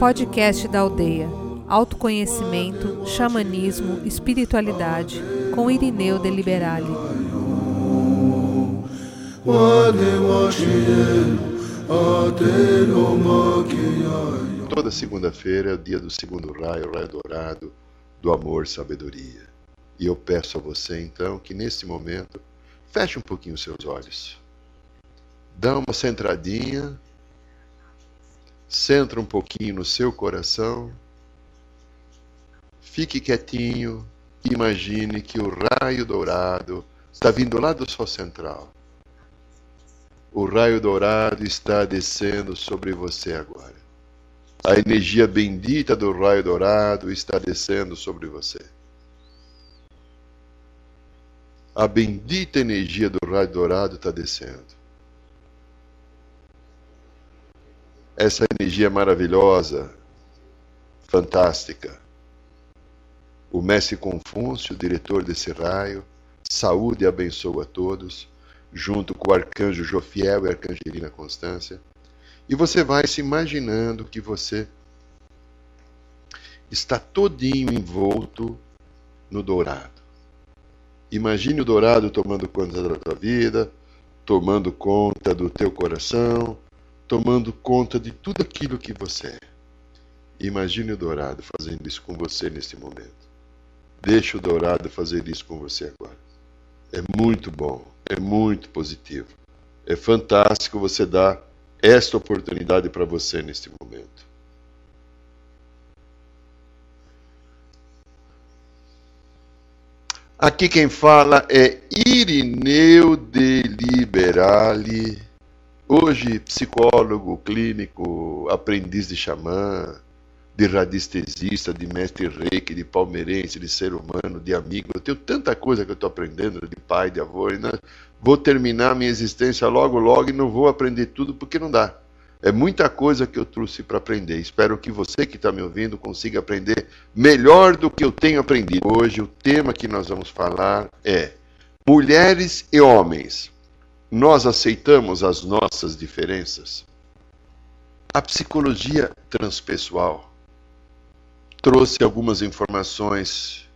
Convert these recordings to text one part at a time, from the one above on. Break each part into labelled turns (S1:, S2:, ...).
S1: Podcast da Aldeia. Autoconhecimento, xamanismo, espiritualidade, com Irineu de Liberale.
S2: Toda segunda-feira é o dia do segundo raio, raio dourado, do amor, sabedoria. E eu peço a você então que nesse momento feche um pouquinho os seus olhos. Dá uma centradinha, centra um pouquinho no seu coração. Fique quietinho, imagine que o raio dourado está vindo lá do sol central. O raio dourado está descendo sobre você agora. A energia bendita do raio dourado está descendo sobre você. A bendita energia do raio dourado está descendo. Essa energia maravilhosa, fantástica. O mestre Confúcio, diretor desse raio, saúde e abençoa a todos junto com o arcanjo Jofiel e a arcangelina Constância. E você vai se imaginando que você está todinho envolto no dourado. Imagine o dourado tomando conta da tua vida, tomando conta do teu coração, tomando conta de tudo aquilo que você é. Imagine o dourado fazendo isso com você nesse momento. Deixe o dourado fazer isso com você agora. É muito bom é muito positivo. É fantástico você dar esta oportunidade para você neste momento. Aqui quem fala é Irineu de Liberale, hoje psicólogo clínico, aprendiz de xamã, de radiestesista, de mestre reiki, de palmeirense, de ser humano, de amigo. Eu tenho tanta coisa que eu estou aprendendo, de pai, de avô. E não, vou terminar minha existência logo, logo e não vou aprender tudo porque não dá. É muita coisa que eu trouxe para aprender. Espero que você que está me ouvindo consiga aprender melhor do que eu tenho aprendido. Hoje o tema que nós vamos falar é mulheres e homens. Nós aceitamos as nossas diferenças? A psicologia transpessoal trouxe algumas informações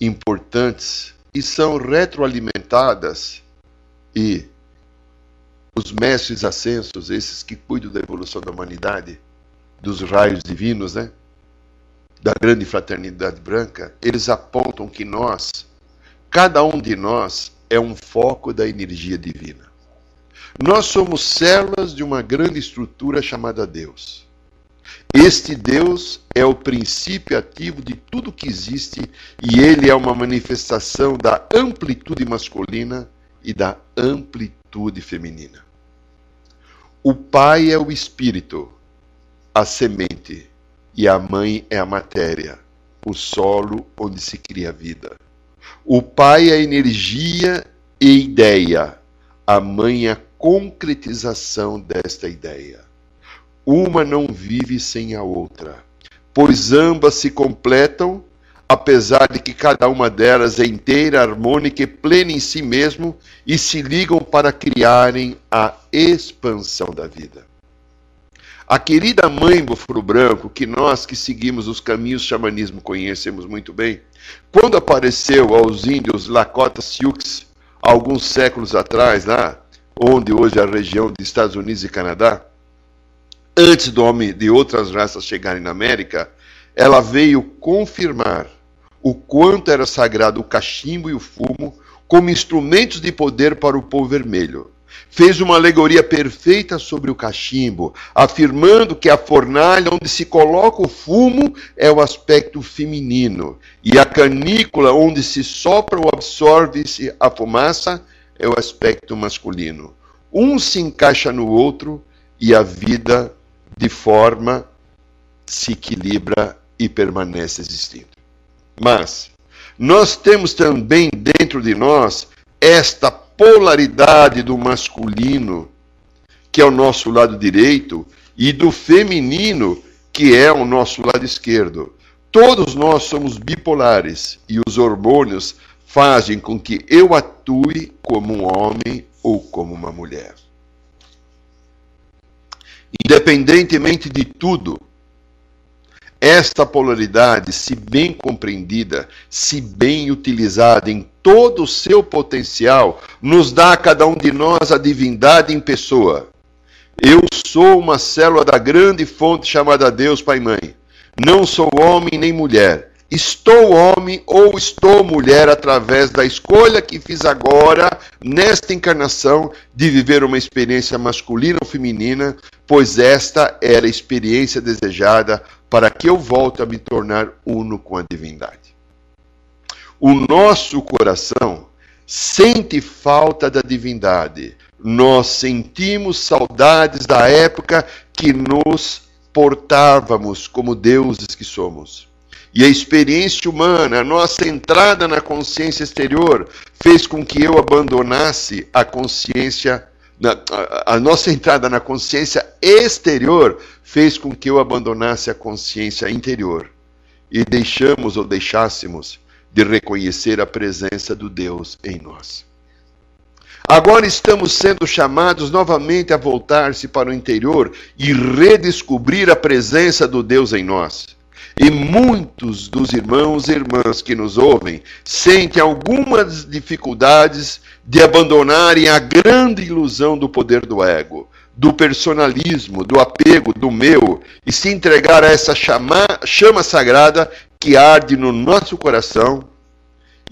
S2: importantes e são retroalimentadas e os mestres ascensos, esses que cuidam da evolução da humanidade, dos raios divinos, né? Da grande fraternidade branca, eles apontam que nós, cada um de nós, é um foco da energia divina. Nós somos células de uma grande estrutura chamada Deus. Este Deus é o princípio ativo de tudo que existe e ele é uma manifestação da amplitude masculina e da amplitude feminina. O pai é o espírito, a semente, e a mãe é a matéria, o solo onde se cria a vida. O pai é energia e ideia, a mãe é a concretização desta ideia. Uma não vive sem a outra, pois ambas se completam, apesar de que cada uma delas é inteira, harmônica e plena em si mesmo e se ligam para criarem a expansão da vida. A querida mãe Bofuro Branco, que nós que seguimos os caminhos do xamanismo conhecemos muito bem, quando apareceu aos índios Lakota Sioux, alguns séculos atrás, lá onde hoje é a região dos Estados Unidos e Canadá, antes do homem de outras raças chegarem na América, ela veio confirmar o quanto era sagrado o cachimbo e o fumo como instrumentos de poder para o povo vermelho. Fez uma alegoria perfeita sobre o cachimbo, afirmando que a fornalha onde se coloca o fumo é o aspecto feminino, e a canícula onde se sopra ou absorve-se a fumaça é o aspecto masculino. Um se encaixa no outro e a vida de forma se equilibra e permanece existindo. Mas nós temos também dentro de nós esta polaridade do masculino, que é o nosso lado direito, e do feminino, que é o nosso lado esquerdo. Todos nós somos bipolares e os hormônios fazem com que eu atue como um homem ou como uma mulher. independentemente de tudo, esta polaridade, se bem compreendida, se bem utilizada em todo o seu potencial, nos dá a cada um de nós a divindade em pessoa. Eu sou uma célula da grande fonte chamada Deus Pai e Mãe. Não sou homem nem mulher. Estou homem ou estou mulher através da escolha que fiz agora, nesta encarnação, de viver uma experiência masculina ou feminina, pois esta era a experiência desejada para que eu volte a me tornar uno com a divindade. O nosso coração sente falta da divindade. Nós sentimos saudades da época que nos portávamos como deuses que somos. E a experiência humana, a nossa entrada na consciência exterior, fez com que eu abandonasse a consciência, a, nossa entrada na consciência exterior fez com que eu abandonasse a consciência interior. E deixamos ou deixássemos de reconhecer a presença do Deus em nós. Agora estamos sendo chamados novamente a voltar-se para o interior e redescobrir a presença do Deus em nós. E muitos dos irmãos e irmãs que nos ouvem sentem algumas dificuldades de abandonarem a grande ilusão do poder do ego, do personalismo, do apego, do meu, e se entregar a essa chama, chama sagrada que arde no nosso coração,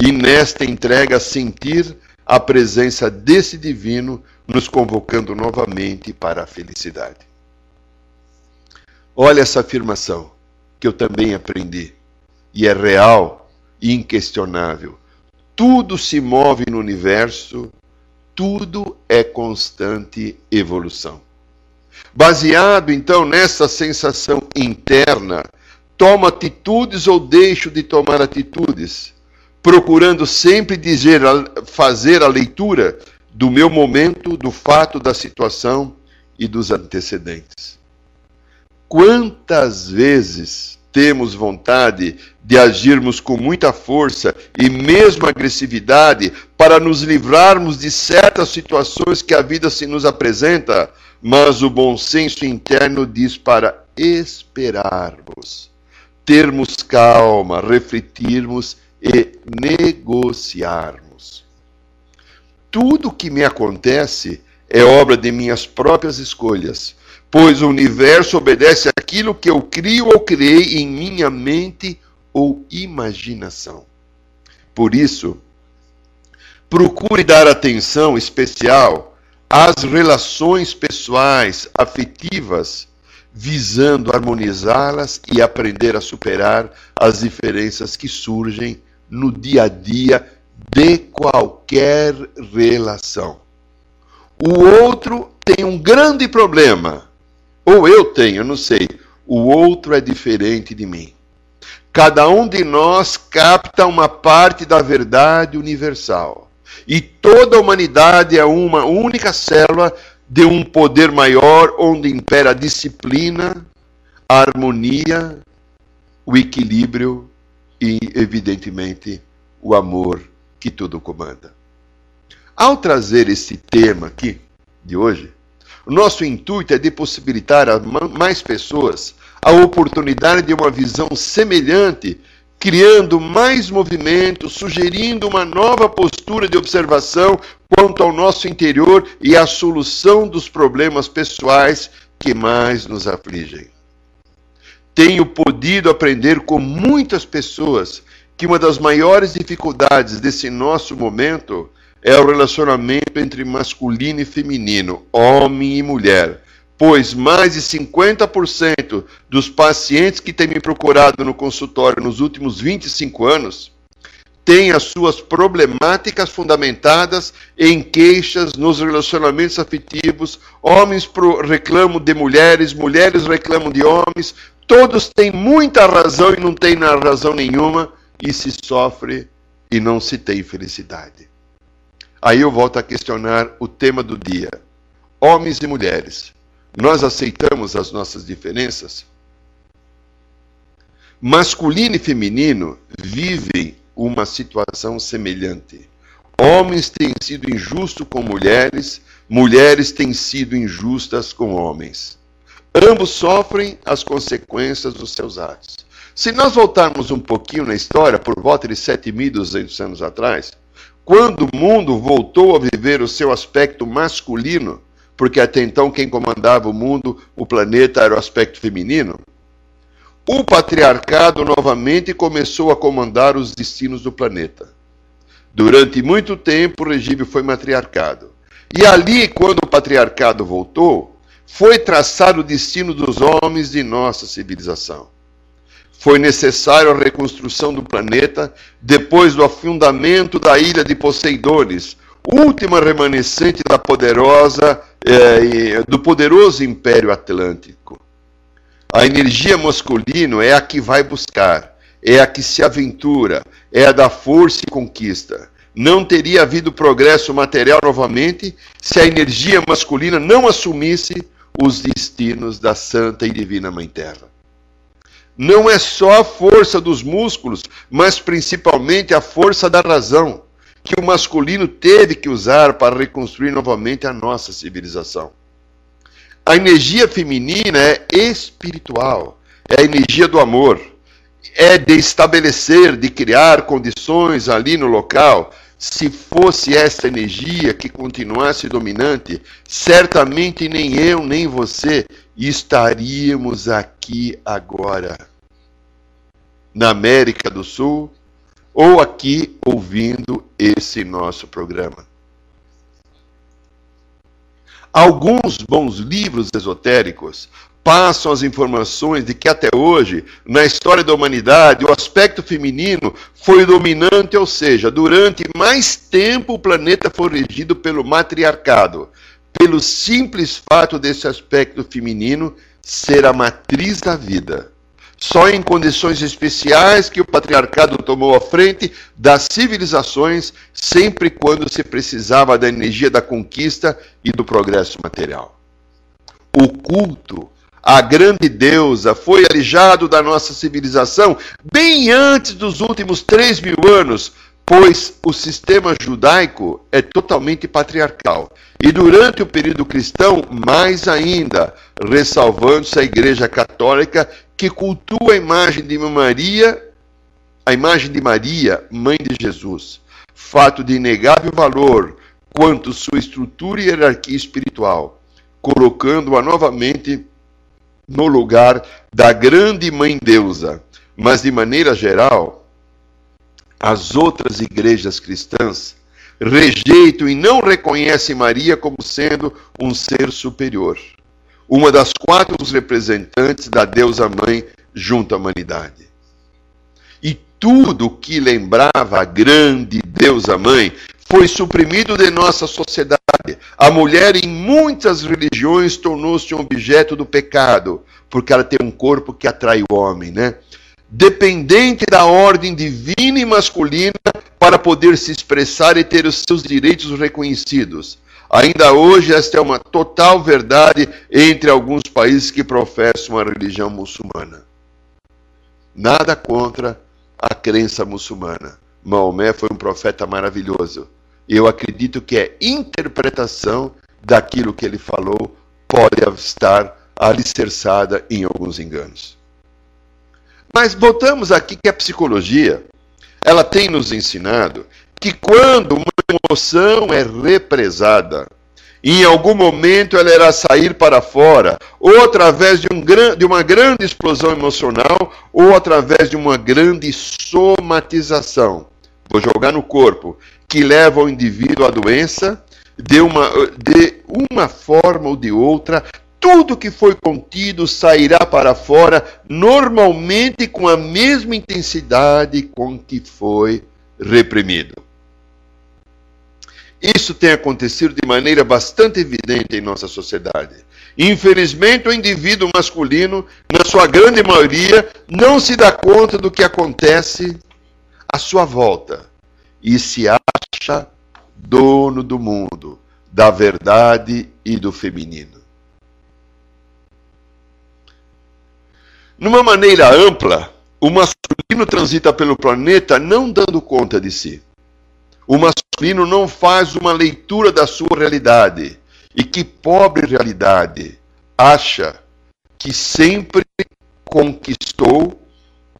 S2: e nesta entrega sentir a presença desse divino nos convocando novamente para a felicidade. Olha essa afirmação que eu também aprendi. E é real e inquestionável. Tudo se move no universo, tudo é constante evolução. Baseado então nessa sensação interna, tomo atitudes ou deixo de tomar atitudes, procurando sempre dizer, fazer a leitura do meu momento, do fato, da situação e dos antecedentes. Quantas vezes temos vontade de agirmos com muita força e mesmo agressividade para nos livrarmos de certas situações que a vida se nos apresenta, mas o bom senso interno diz para esperarmos, termos calma, refletirmos e negociarmos. Tudo que me acontece é obra de minhas próprias escolhas pois o universo obedece àquilo que eu crio ou criei em minha mente ou imaginação. Por isso, procure dar atenção especial às relações pessoais, afetivas, visando harmonizá-las e aprender a superar as diferenças que surgem no dia a dia de qualquer relação. O outro tem um grande problema ou eu tenho, não sei. O outro é diferente de mim. Cada um de nós capta uma parte da verdade universal. E toda a humanidade é uma única célula de um poder maior onde impera a disciplina, a harmonia, o equilíbrio e, evidentemente, o amor que tudo comanda. Ao trazer esse tema aqui de hoje, o nosso intuito é de possibilitar a mais pessoas a oportunidade de uma visão semelhante, criando mais movimento, sugerindo uma nova postura de observação quanto ao nosso interior e à solução dos problemas pessoais que mais nos afligem. Tenho podido aprender com muitas pessoas que uma das maiores dificuldades desse nosso momento é o relacionamento entre masculino e feminino, homem e mulher. Pois mais de 50% dos pacientes que têm me procurado no consultório nos últimos 25 anos têm as suas problemáticas fundamentadas em queixas nos relacionamentos afetivos. Homens reclamam de mulheres, mulheres reclamam de homens. Todos têm muita razão e não têm razão nenhuma, e se sofre e não se tem felicidade. Aí eu volto a questionar o tema do dia. Homens e mulheres, nós aceitamos as nossas diferenças? Masculino e feminino vivem uma situação semelhante. Homens têm sido injustos com mulheres, mulheres têm sido injustas com homens. Ambos sofrem as consequências dos seus atos. Se nós voltarmos um pouquinho na história, por volta de 7.200 anos atrás, quando o mundo voltou a viver o seu aspecto masculino, porque até então quem comandava o mundo, o planeta, era o aspecto feminino, o patriarcado novamente começou a comandar os destinos do planeta. Durante muito tempo, o regime foi matriarcado. E ali, quando o patriarcado voltou, foi traçado o destino dos homens de nossa civilização. Foi necessário a reconstrução do planeta depois do afundamento da ilha de Poseidones, última remanescente da poderosa, eh, do poderoso Império Atlântico. A energia masculina é a que vai buscar, é a que se aventura, é a da força e conquista. Não teria havido progresso material novamente se a energia masculina não assumisse os destinos da Santa e Divina Mãe Terra. Não é só a força dos músculos, mas principalmente a força da razão que o masculino teve que usar para reconstruir novamente a nossa civilização. A energia feminina é espiritual, é a energia do amor, é de estabelecer, de criar condições ali no local se fosse essa energia que continuasse dominante, certamente nem eu nem você estaríamos aqui agora, na América do Sul, ou aqui ouvindo esse nosso programa. Alguns bons livros esotéricos passam as informações de que até hoje, na história da humanidade, o aspecto feminino foi dominante, ou seja, durante mais tempo o planeta foi regido pelo matriarcado, pelo simples fato desse aspecto feminino ser a matriz da vida. Só em condições especiais que o patriarcado tomou a frente das civilizações, sempre quando se precisava da energia da conquista e do progresso material. O culto a grande deusa, foi alijado da nossa civilização bem antes dos últimos três mil anos, pois o sistema judaico é totalmente patriarcal. E durante o período cristão, mais ainda, ressalvando-se a Igreja Católica, que cultua a imagem de Maria, a imagem de Maria, mãe de Jesus. Fato de inegável valor quanto sua estrutura e hierarquia espiritual, colocando-a novamente no lugar da grande mãe deusa. Mas, de maneira geral, as outras igrejas cristãs rejeitam e não reconhecem Maria como sendo um ser superior, uma das quatro representantes da deusa mãe junto à humanidade. E tudo que lembrava a grande deusa mãe foi suprimido de nossa sociedade. A mulher, em muitas religiões, tornou-se um objeto do pecado, porque ela tem um corpo que atrai o homem, né? Dependente da ordem divina e masculina para poder se expressar e ter os seus direitos reconhecidos. Ainda hoje, esta é uma total verdade entre alguns países que professam a religião muçulmana. Nada contra a crença muçulmana. Maomé foi um profeta maravilhoso eu acredito que é interpretação daquilo que ele falou pode estar alicerçada em alguns enganos. Mas botamos aqui que a psicologia, ela tem nos ensinado que quando uma emoção é represada, em algum momento ela irá sair para fora, ou através de, um, de uma grande explosão emocional, ou através de uma grande somatização. Vou jogar no corpo que leva o indivíduo à doença, de uma, de uma forma ou de outra, tudo que foi contido sairá para fora, normalmente com a mesma intensidade com que foi reprimido. Isso tem acontecido de maneira bastante evidente em nossa sociedade. Infelizmente, o indivíduo masculino, na sua grande maioria, não se dá conta do que acontece à sua volta e se acha dono do mundo, da verdade e do feminino. Numa maneira ampla, o masculino transita pelo planeta não dando conta de si. O masculino não faz uma leitura da sua realidade. E que pobre realidade acha que sempre conquistou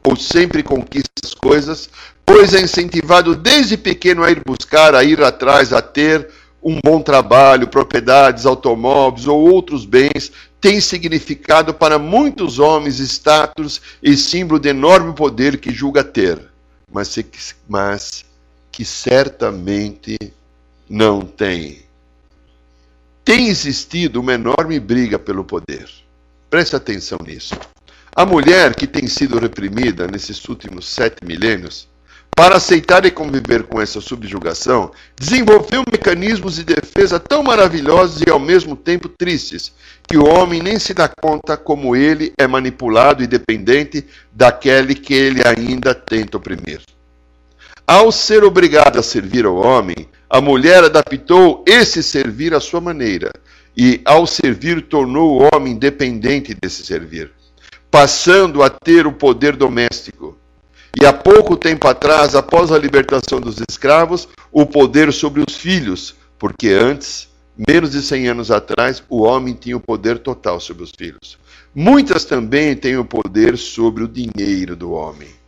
S2: ou sempre conquista as coisas, pois é incentivado desde pequeno a ir buscar, a ir atrás, a ter um bom trabalho, propriedades, automóveis ou outros bens, tem significado para muitos homens status e símbolo de enorme poder que julga ter, mas, mas que certamente não tem. Tem existido uma enorme briga pelo poder. Preste atenção nisso. A mulher que tem sido reprimida nesses últimos sete milênios, para aceitar e conviver com essa subjugação, desenvolveu mecanismos de defesa tão maravilhosos e ao mesmo tempo tristes, que o homem nem se dá conta como ele é manipulado e dependente daquele que ele ainda tenta oprimir. Ao ser obrigada a servir ao homem, a mulher adaptou esse servir à sua maneira, e ao servir tornou o homem dependente desse servir passando a ter o poder doméstico. E há pouco tempo atrás, após a libertação dos escravos, o poder sobre os filhos, porque antes, menos de 100 anos atrás, o homem tinha o poder total sobre os filhos. Muitas também têm o poder sobre o dinheiro do homem.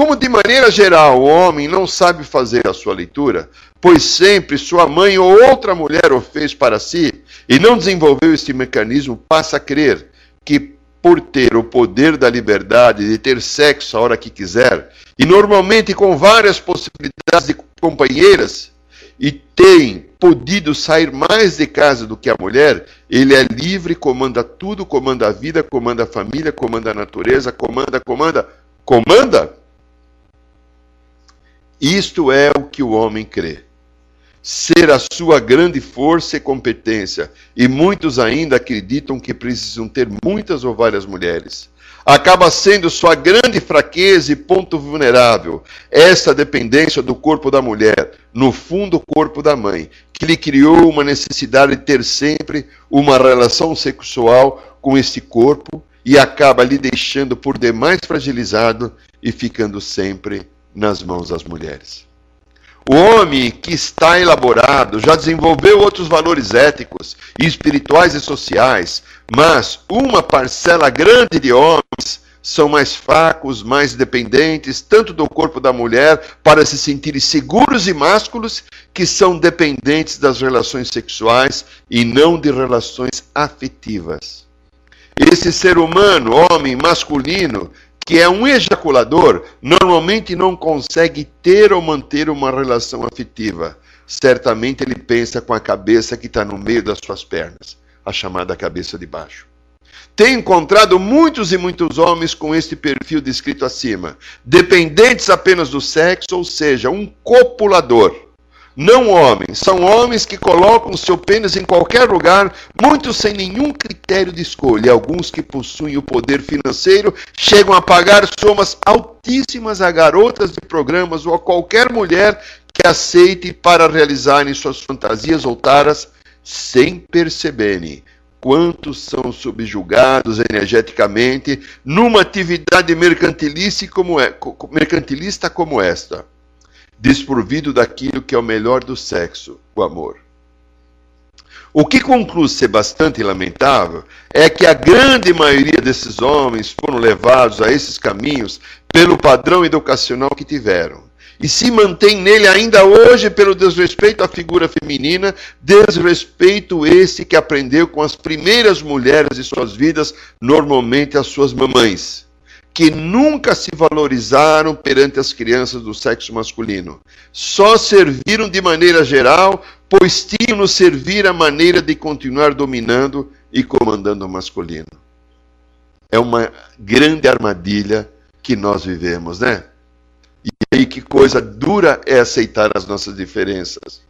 S2: Como de maneira geral o homem não sabe fazer a sua leitura, pois sempre sua mãe ou outra mulher o fez para si, e não desenvolveu este mecanismo, passa a crer que por ter o poder da liberdade de ter sexo a hora que quiser, e normalmente com várias possibilidades de companheiras, e tem podido sair mais de casa do que a mulher, ele é livre, comanda tudo, comanda a vida, comanda a família, comanda a natureza, comanda, comanda, comanda. Isto é o que o homem crê. Ser a sua grande força e competência, e muitos ainda acreditam que precisam ter muitas ou várias mulheres. Acaba sendo sua grande fraqueza e ponto vulnerável, essa dependência do corpo da mulher, no fundo, o corpo da mãe, que lhe criou uma necessidade de ter sempre uma relação sexual com este corpo. E acaba lhe deixando por demais fragilizado e ficando sempre nas mãos das mulheres. O homem que está elaborado já desenvolveu outros valores éticos, espirituais e sociais, mas uma parcela grande de homens são mais fracos, mais dependentes, tanto do corpo da mulher, para se sentirem seguros e másculos, que são dependentes das relações sexuais e não de relações afetivas. Esse ser humano, homem masculino, que é um ejaculador, normalmente não consegue ter ou manter uma relação afetiva. Certamente ele pensa com a cabeça que está no meio das suas pernas, a chamada cabeça de baixo. Tem encontrado muitos e muitos homens com este perfil descrito acima, dependentes apenas do sexo, ou seja, um copulador não homens. São homens que colocam seu pênis em qualquer lugar, muitos sem nenhum critério de escolha. Alguns que possuem o poder financeiro chegam a pagar somas altíssimas a garotas de programas ou a qualquer mulher que aceite para realizarem suas fantasias ou taras sem perceberem quantos são subjugados energeticamente numa atividade mercantilista como, é, mercantilista como esta desprovido daquilo que é o melhor do sexo, o amor. O que conclui ser bastante lamentável é que a grande maioria desses homens foram levados a esses caminhos pelo padrão educacional que tiveram. E se mantém nele ainda hoje pelo desrespeito à figura feminina, desrespeito esse que aprendeu com as primeiras mulheres de suas vidas, normalmente as suas mamães que nunca se valorizaram perante as crianças do sexo masculino. Só serviram de maneira geral, pois tinham no servir a maneira de continuar dominando e comandando o masculino. É uma grande armadilha que nós vivemos, né? E aí que coisa dura é aceitar as nossas diferenças.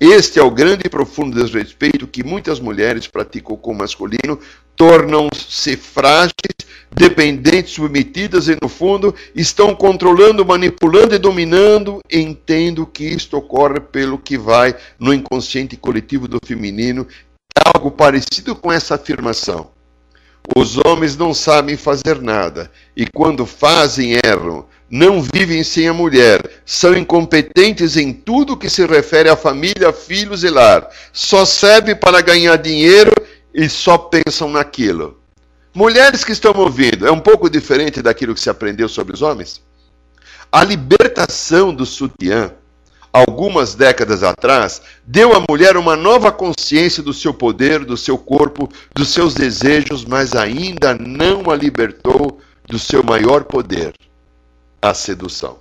S2: Este é o grande e profundo desrespeito que muitas mulheres praticam com o masculino, tornam-se frágeis, dependentes, submetidas e, no fundo, estão controlando, manipulando e dominando. Entendo que isto ocorre pelo que vai no inconsciente coletivo do feminino, algo parecido com essa afirmação. Os homens não sabem fazer nada e, quando fazem, erram não vivem sem a mulher, são incompetentes em tudo que se refere à família, filhos e lar, só servem para ganhar dinheiro e só pensam naquilo. Mulheres que estão ouvindo, é um pouco diferente daquilo que se aprendeu sobre os homens? A libertação do sutiã, algumas décadas atrás, deu à mulher uma nova consciência do seu poder, do seu corpo, dos seus desejos, mas ainda não a libertou do seu maior poder, a sedução.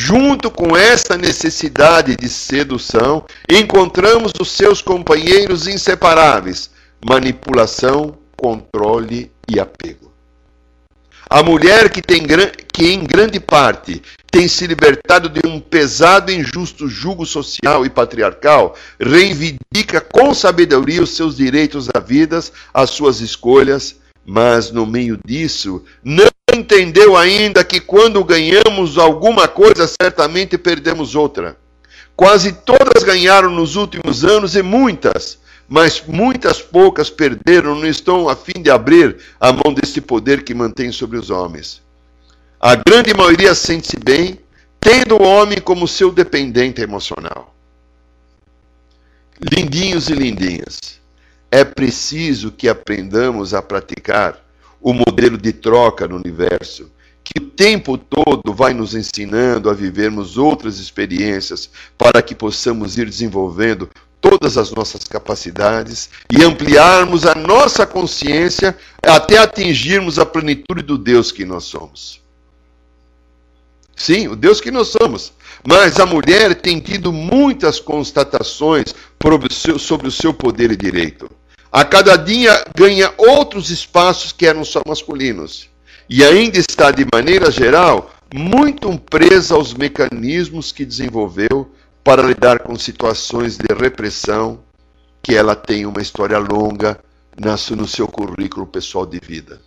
S2: Junto com essa necessidade de sedução, encontramos os seus companheiros inseparáveis: manipulação, controle e apego. A mulher que, tem, que em grande parte tem se libertado de um pesado e injusto jugo social e patriarcal, reivindica com sabedoria os seus direitos à vida, as suas escolhas, mas no meio disso não entendeu ainda que quando ganhamos alguma coisa, certamente perdemos outra. Quase todas ganharam nos últimos anos e muitas, mas muitas poucas perderam, não estão a fim de abrir a mão desse poder que mantém sobre os homens. A grande maioria sente-se bem, tendo o homem como seu dependente emocional. Lindinhos e lindinhas, é preciso que aprendamos a praticar o modelo de troca no universo, que o tempo todo vai nos ensinando a vivermos outras experiências para que possamos ir desenvolvendo todas as nossas capacidades e ampliarmos a nossa consciência até atingirmos a plenitude do Deus que nós somos. Sim, o Deus que nós somos. Mas a mulher tem tido muitas constatações sobre o seu poder e direito a cada dia ganha outros espaços que eram só masculinos. E ainda está, de maneira geral, muito presa aos mecanismos que desenvolveu para lidar com situações de repressão, que ela tem uma história longa no seu currículo pessoal de vida.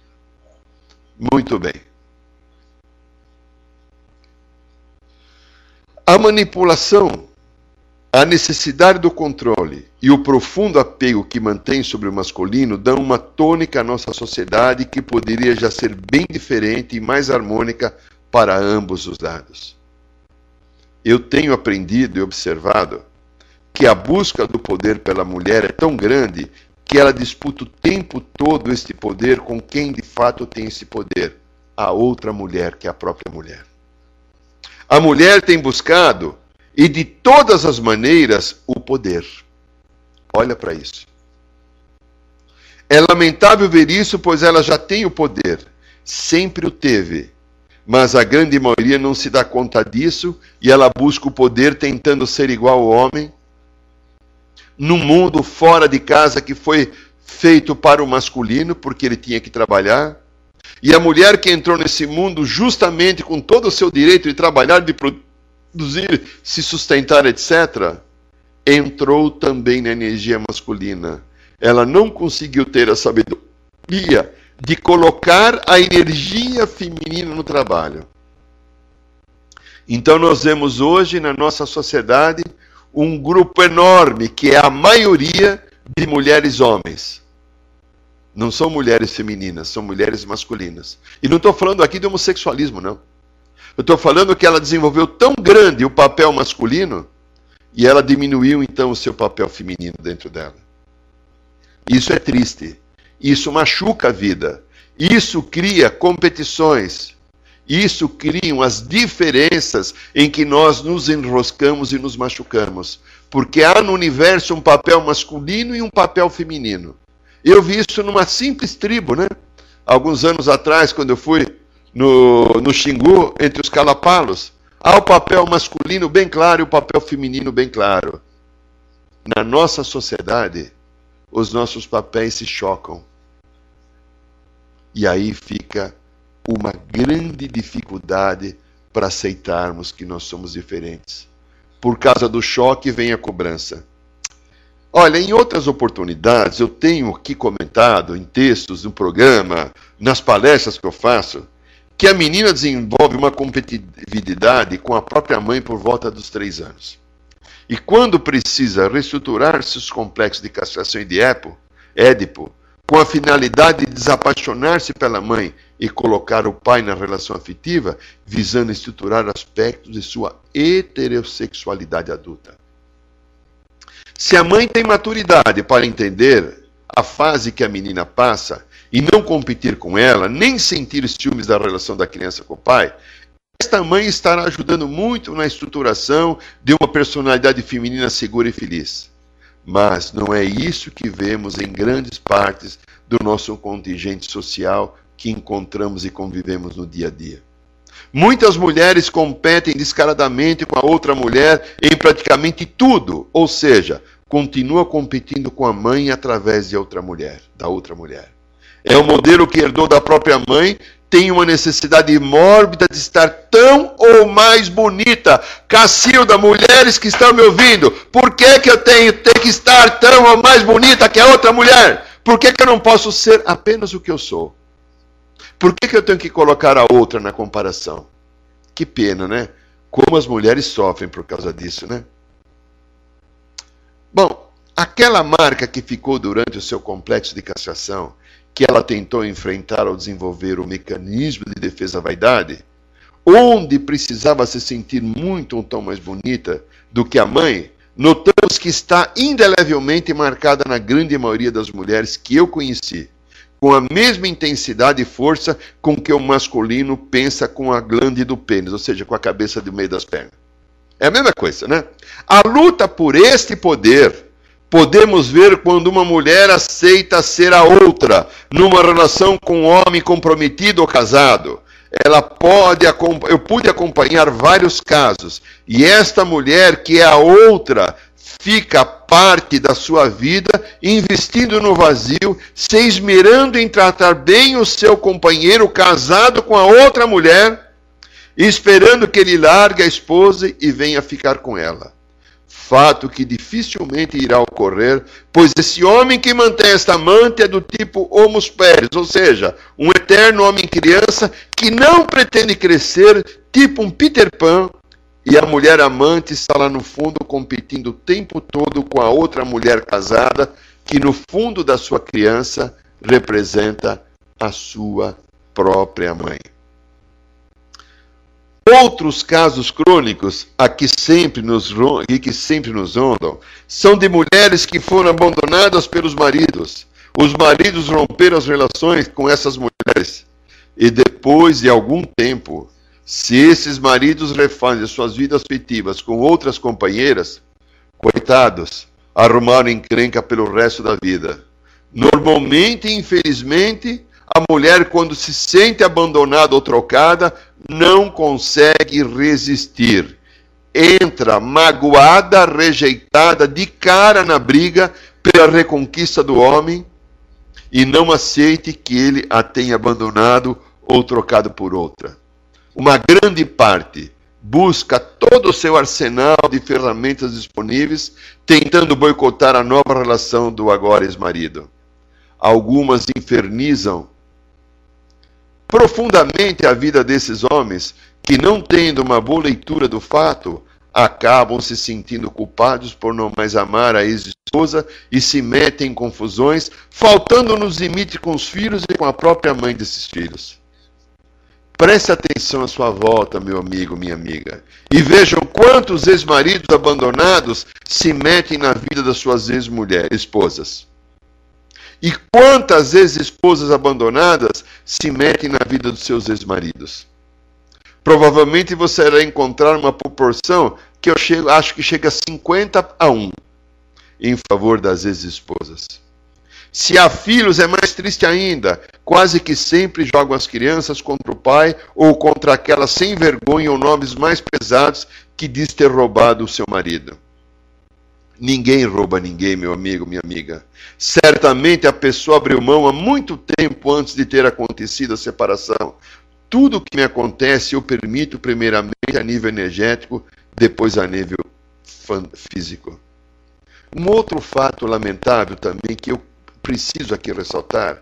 S2: Muito bem. A manipulação a necessidade do controle e o profundo apego que mantém sobre o masculino dão uma tônica à nossa sociedade que poderia já ser bem diferente e mais harmônica para ambos os lados. Eu tenho aprendido e observado que a busca do poder pela mulher é tão grande que ela disputa o tempo todo este poder com quem de fato tem esse poder, a outra mulher, que é a própria mulher. A mulher tem buscado e de todas as maneiras o poder. Olha para isso. É lamentável ver isso, pois ela já tem o poder, sempre o teve. Mas a grande maioria não se dá conta disso e ela busca o poder tentando ser igual ao homem. Num mundo fora de casa que foi feito para o masculino, porque ele tinha que trabalhar. E a mulher que entrou nesse mundo justamente com todo o seu direito de trabalhar, de produzir, se sustentar, etc., entrou também na energia masculina. Ela não conseguiu ter a sabedoria de colocar a energia feminina no trabalho. Então nós vemos hoje na nossa sociedade um grupo enorme que é a maioria de mulheres homens. Não são mulheres femininas, são mulheres masculinas. E não estou falando aqui de homossexualismo, não. Eu estou falando que ela desenvolveu tão grande o papel masculino e ela diminuiu então o seu papel feminino dentro dela. Isso é triste. Isso machuca a vida. Isso cria competições. Isso cria as diferenças em que nós nos enroscamos e nos machucamos. Porque há no universo um papel masculino e um papel feminino. Eu vi isso numa simples tribo, né? Alguns anos atrás, quando eu fui no, no Xingu, entre os calapalos, há o papel masculino bem claro e o papel feminino bem claro. Na nossa sociedade, os nossos papéis se chocam. E aí fica uma grande dificuldade para aceitarmos que nós somos diferentes. Por causa do choque vem a cobrança. Olha, em outras oportunidades eu tenho aqui comentado em textos, no programa, nas palestras que eu faço, que a menina desenvolve uma competitividade com a própria mãe por volta dos três anos. E quando precisa reestruturar seus complexos de castração e de Édipo, com a finalidade de desapaixonar-se pela mãe e colocar o pai na relação afetiva, visando estruturar aspectos de sua heterossexualidade adulta. Se a mãe tem maturidade para entender a fase que a menina passa e não competir com ela, nem sentir ciúmes da relação da criança com o pai, esta mãe estará ajudando muito na estruturação de uma personalidade feminina segura e feliz. Mas não é isso que vemos em grandes partes do nosso contingente social que encontramos e convivemos no dia a dia. Muitas mulheres competem descaradamente com a outra mulher em praticamente tudo, ou seja, continua competindo com a mãe através de outra mulher, da outra mulher. É o modelo que herdou da própria mãe, tem uma necessidade mórbida de estar tão ou mais bonita. Cacilda, mulheres que estão me ouvindo, por que, que eu tenho, tenho que estar tão ou mais bonita que a outra mulher? Por que, que eu não posso ser apenas o que eu sou? Por que, que eu tenho que colocar a outra na comparação? Que pena, né? Como as mulheres sofrem por causa disso, né? Bom, aquela marca que ficou durante o seu complexo de castração, que ela tentou enfrentar ao desenvolver o mecanismo de defesa da vaidade, onde precisava se sentir muito um tom mais bonita do que a mãe, notamos que está indelevelmente marcada na grande maioria das mulheres que eu conheci, com a mesma intensidade e força com que o masculino pensa com a glande do pênis, ou seja, com a cabeça do meio das pernas. É a mesma coisa, né? A luta por este poder podemos ver quando uma mulher aceita ser a outra numa relação com um homem comprometido ou casado. Ela pode, eu pude acompanhar vários casos, e esta mulher que é a outra fica parte da sua vida investindo no vazio, se esmerando em tratar bem o seu companheiro casado com a outra mulher esperando que ele largue a esposa e venha ficar com ela. Fato que dificilmente irá ocorrer, pois esse homem que mantém esta amante é do tipo homus peres, ou seja, um eterno homem criança que não pretende crescer, tipo um Peter Pan, e a mulher amante está lá no fundo competindo o tempo todo com a outra mulher casada, que no fundo da sua criança representa a sua própria mãe. Outros casos crônicos, aqui sempre nos, e que sempre nos rondam, são de mulheres que foram abandonadas pelos maridos. Os maridos romperam as relações com essas mulheres. E depois de algum tempo, se esses maridos refazem suas vidas afetivas com outras companheiras, coitados, arrumaram encrenca pelo resto da vida. Normalmente, infelizmente, a mulher, quando se sente abandonada ou trocada, não consegue resistir. Entra magoada, rejeitada, de cara na briga pela reconquista do homem e não aceite que ele a tenha abandonado ou trocado por outra. Uma grande parte busca todo o seu arsenal de ferramentas disponíveis, tentando boicotar a nova relação do agora ex-marido. Algumas infernizam profundamente a vida desses homens que, não tendo uma boa leitura do fato, acabam se sentindo culpados por não mais amar a ex-esposa e se metem em confusões, faltando nos limites com os filhos e com a própria mãe desses filhos. Preste atenção à sua volta, meu amigo, minha amiga, e vejam quantos ex-maridos abandonados se metem na vida das suas ex-mulheres, esposas. E quantas vezes esposas abandonadas se metem na vida dos seus ex-maridos? Provavelmente você irá encontrar uma proporção que eu chego, acho que chega a 50 a 1 em favor das ex-esposas. Se há filhos, é mais triste ainda. Quase que sempre jogam as crianças contra o pai ou contra aquela sem vergonha ou nomes mais pesados que diz ter roubado o seu marido. Ninguém rouba ninguém, meu amigo, minha amiga. Certamente a pessoa abriu mão há muito tempo antes de ter acontecido a separação. Tudo o que me acontece eu permito primeiramente a nível energético, depois a nível físico. Um outro fato lamentável também que eu preciso aqui ressaltar.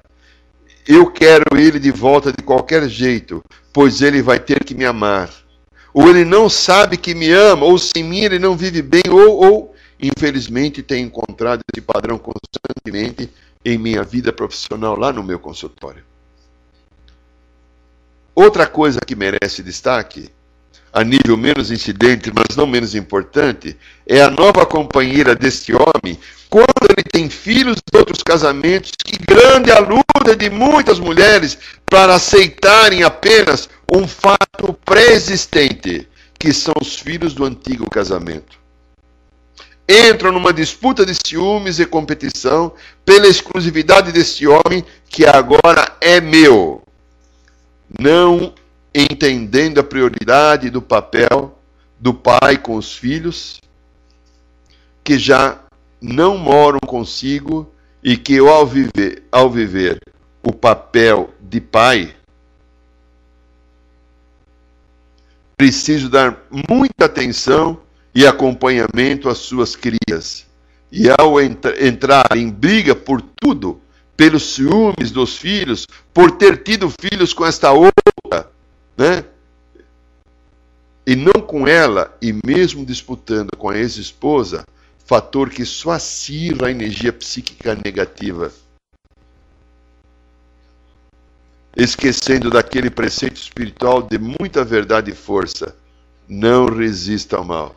S2: Eu quero ele de volta de qualquer jeito, pois ele vai ter que me amar. Ou ele não sabe que me ama, ou sem mim ele não vive bem, ou, ou Infelizmente, tenho encontrado esse padrão constantemente em minha vida profissional lá no meu consultório. Outra coisa que merece destaque: a nível menos incidente, mas não menos importante, é a nova companheira deste homem, quando ele tem filhos de outros casamentos, que grande a luta de muitas mulheres para aceitarem apenas um fato pré-existente, que são os filhos do antigo casamento. Entram numa disputa de ciúmes e competição pela exclusividade deste homem que agora é meu. Não entendendo a prioridade do papel do pai com os filhos, que já não moram consigo e que ao viver, ao viver o papel de pai, preciso dar muita atenção e acompanhamento às suas crias. E ao entra entrar em briga por tudo, pelos ciúmes dos filhos, por ter tido filhos com esta outra, né? E não com ela, e mesmo disputando com a ex-esposa, fator que só acirra a energia psíquica negativa. Esquecendo daquele preceito espiritual de muita verdade e força. Não resista ao mal.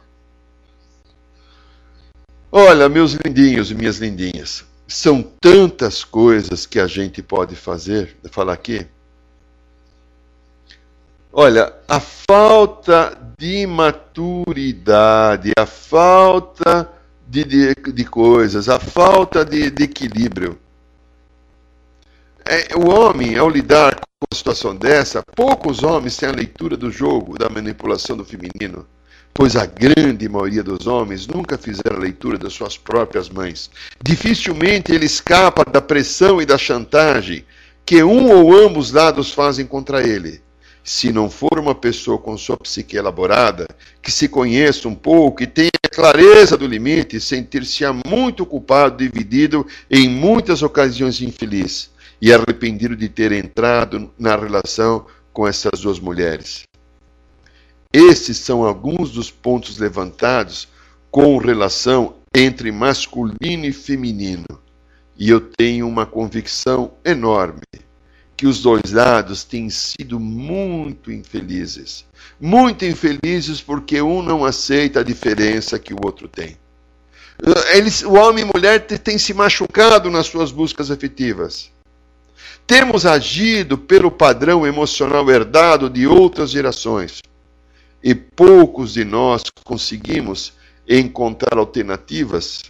S2: Olha, meus lindinhos e minhas lindinhas, são tantas coisas que a gente pode fazer, falar aqui. Olha, a falta de maturidade, a falta de, de, de coisas, a falta de, de equilíbrio. É, o homem, ao lidar com uma situação dessa, poucos homens têm a leitura do jogo, da manipulação do feminino, pois a grande maioria dos homens nunca fizeram a leitura das suas próprias mães. Dificilmente ele escapa da pressão e da chantagem que um ou ambos lados fazem contra ele se não for uma pessoa com sua psique elaborada, que se conheça um pouco e tenha clareza do limite, sentir-se muito culpado, dividido em muitas ocasiões infeliz e arrependido de ter entrado na relação com essas duas mulheres. Esses são alguns dos pontos levantados com relação entre masculino e feminino. E eu tenho uma convicção enorme que os dois lados têm sido muito infelizes. Muito infelizes porque um não aceita a diferença que o outro tem. Eles, o homem e mulher têm se machucado nas suas buscas afetivas. Temos agido pelo padrão emocional herdado de outras gerações. E poucos de nós conseguimos encontrar alternativas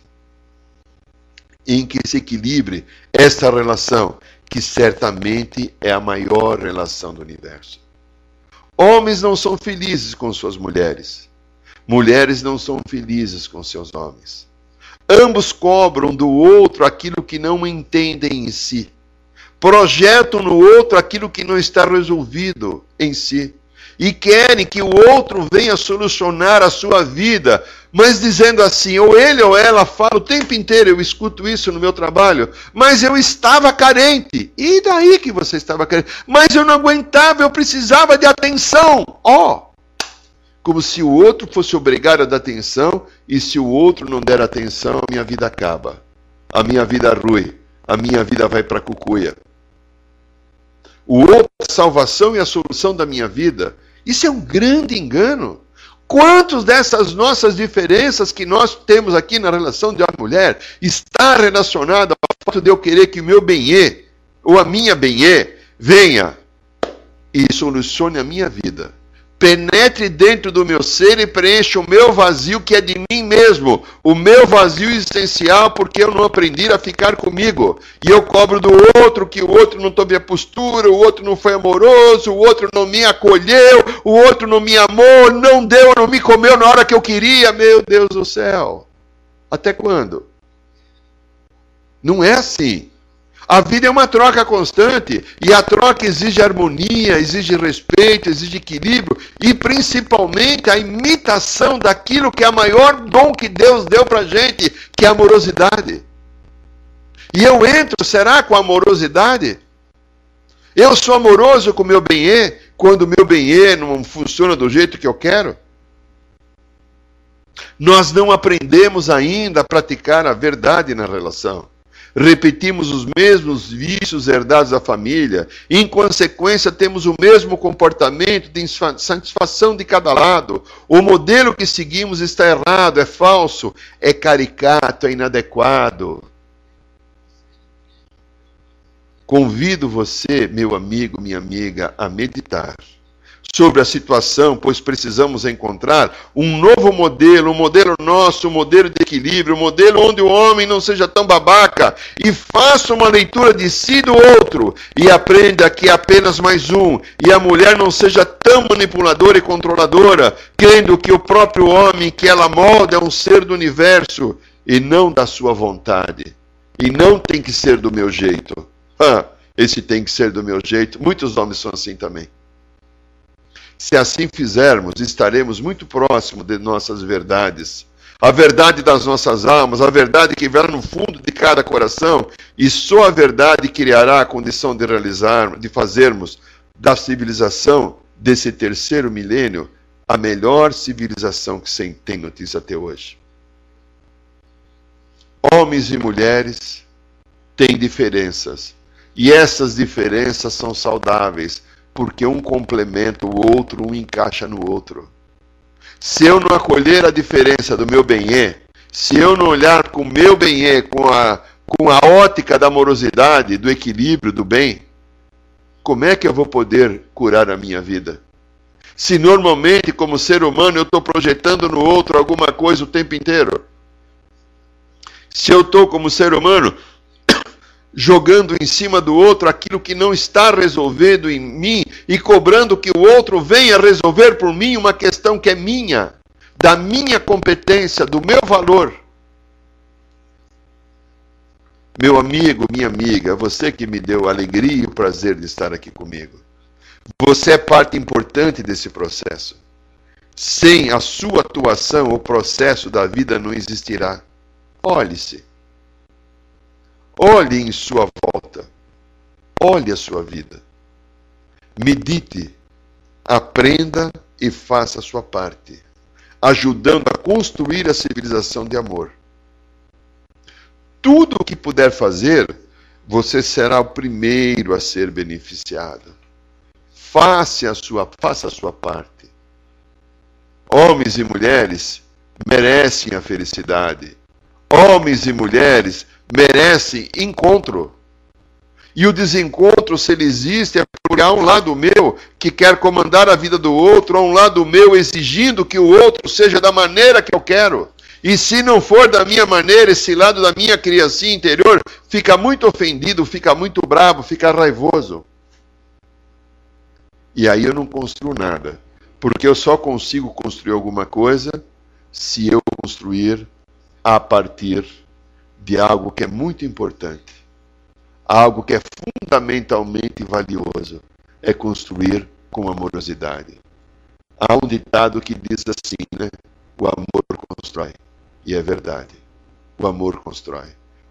S2: em que se equilibre esta relação que certamente é a maior relação do universo. Homens não são felizes com suas mulheres. Mulheres não são felizes com seus homens. Ambos cobram do outro aquilo que não entendem em si. Projetam no outro aquilo que não está resolvido em si e querem que o outro venha solucionar a sua vida, mas dizendo assim, ou ele ou ela fala o tempo inteiro, eu escuto isso no meu trabalho, mas eu estava carente. E daí que você estava carente? Mas eu não aguentava, eu precisava de atenção. Ó, oh, como se o outro fosse obrigado a dar atenção, e se o outro não der atenção, a minha vida acaba. A minha vida rui, a minha vida vai para cucuia. O outro, a salvação e a solução da minha vida isso é um grande engano. Quantos dessas nossas diferenças que nós temos aqui na relação de homem mulher está relacionado ao fato de eu querer que o meu bem ou a minha bem venha e solucione a minha vida penetre dentro do meu ser e preencha o meu vazio que é de mim mesmo, o meu vazio existencial, porque eu não aprendi a ficar comigo. E eu cobro do outro que o outro não teve a postura, o outro não foi amoroso, o outro não me acolheu, o outro não me amou, não deu, não me comeu na hora que eu queria. Meu Deus do céu. Até quando? Não é assim. A vida é uma troca constante e a troca exige harmonia, exige respeito, exige equilíbrio e principalmente a imitação daquilo que é o maior dom que Deus deu para gente, que é a amorosidade. E eu entro, será com amorosidade? Eu sou amoroso com o meu bem quando o meu bem não funciona do jeito que eu quero? Nós não aprendemos ainda a praticar a verdade na relação. Repetimos os mesmos vícios herdados da família, e, em consequência, temos o mesmo comportamento de insatisfação de cada lado. O modelo que seguimos está errado, é falso, é caricato, é inadequado. Convido você, meu amigo, minha amiga, a meditar sobre a situação, pois precisamos encontrar um novo modelo, um modelo nosso, um modelo de equilíbrio, um modelo onde o homem não seja tão babaca e faça uma leitura de si do outro e aprenda que é apenas mais um, e a mulher não seja tão manipuladora e controladora, crendo que o próprio homem que ela molda é um ser do universo e não da sua vontade. E não tem que ser do meu jeito. Ah, esse tem que ser do meu jeito. Muitos homens são assim também. Se assim fizermos, estaremos muito próximo de nossas verdades. A verdade das nossas almas, a verdade que vem no fundo de cada coração, e só a verdade criará a condição de realizar, de fazermos da civilização desse terceiro milênio a melhor civilização que se tem notícia até hoje. Homens e mulheres têm diferenças, e essas diferenças são saudáveis, porque um complementa o outro, um encaixa no outro. Se eu não acolher a diferença do meu bem se eu não olhar com o meu bem com a, com a ótica da amorosidade, do equilíbrio, do bem, como é que eu vou poder curar a minha vida? Se normalmente, como ser humano, eu estou projetando no outro alguma coisa o tempo inteiro. Se eu estou, como ser humano, jogando em cima do outro aquilo que não está resolvido em mim e cobrando que o outro venha resolver por mim uma questão que é minha, da minha competência, do meu valor. Meu amigo, minha amiga, você que me deu a alegria e o prazer de estar aqui comigo. Você é parte importante desse processo. Sem a sua atuação, o processo da vida não existirá. Olhe-se. Olhe em sua volta. Olhe a sua vida. Medite, aprenda e faça a sua parte, ajudando a construir a civilização de amor. Tudo o que puder fazer, você será o primeiro a ser beneficiado. Faça a sua, faça a sua parte. Homens e mulheres merecem a felicidade. Homens e mulheres merece encontro. E o desencontro, se ele existe, é porque há um lado meu que quer comandar a vida do outro, há um lado meu exigindo que o outro seja da maneira que eu quero. E se não for da minha maneira, esse lado da minha criancinha interior fica muito ofendido, fica muito bravo, fica raivoso. E aí eu não construo nada. Porque eu só consigo construir alguma coisa se eu construir a partir de algo que é muito importante, algo que é fundamentalmente valioso, é construir com amorosidade. Há um ditado que diz assim, né? O amor constrói. E é verdade. O amor constrói.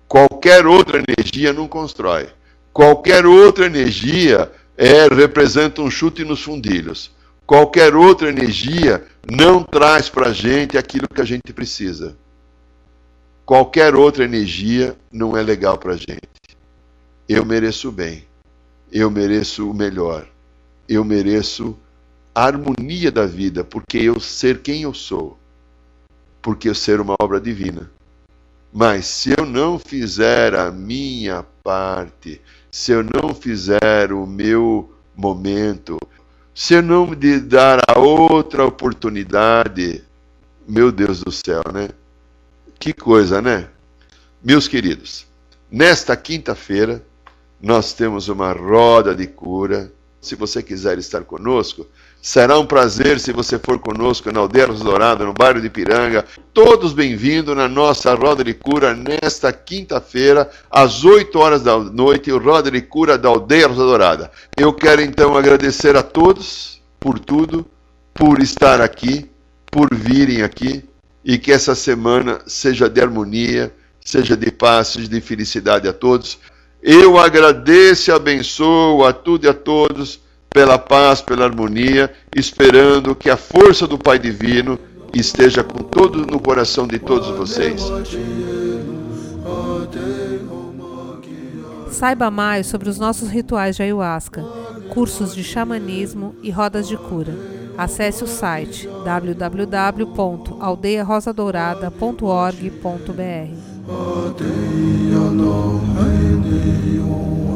S2: Qualquer outra energia não constrói. Qualquer outra energia é representa um chute nos fundilhos. Qualquer outra energia não traz para a gente aquilo que a gente precisa. Qualquer outra energia não é legal para a gente. Eu mereço o bem. Eu mereço o melhor. Eu mereço a harmonia da vida, porque eu ser quem eu sou. Porque eu ser uma obra divina. Mas se eu não fizer a minha parte, se eu não fizer o meu momento, se eu não me dar a outra oportunidade, meu Deus do céu, né? Que coisa, né? Meus queridos, nesta quinta-feira nós temos uma roda de cura. Se você quiser estar conosco, será um prazer se você for conosco na Aldeia Dourada, no bairro de Piranga. Todos bem-vindos na nossa roda de cura nesta quinta-feira, às 8 horas da noite, o roda de cura da Aldeia Dourada. Eu quero então agradecer a todos por tudo, por estar aqui, por virem aqui e que essa semana seja de harmonia, seja de paz, seja de felicidade a todos. Eu agradeço e abençoo a tudo e a todos pela paz, pela harmonia, esperando que a força do Pai Divino esteja com todo no coração de todos vocês.
S1: Saiba mais sobre os nossos rituais de ayahuasca, cursos de xamanismo e rodas de cura. Acesse o site www.aldeiarosadourada.org.br.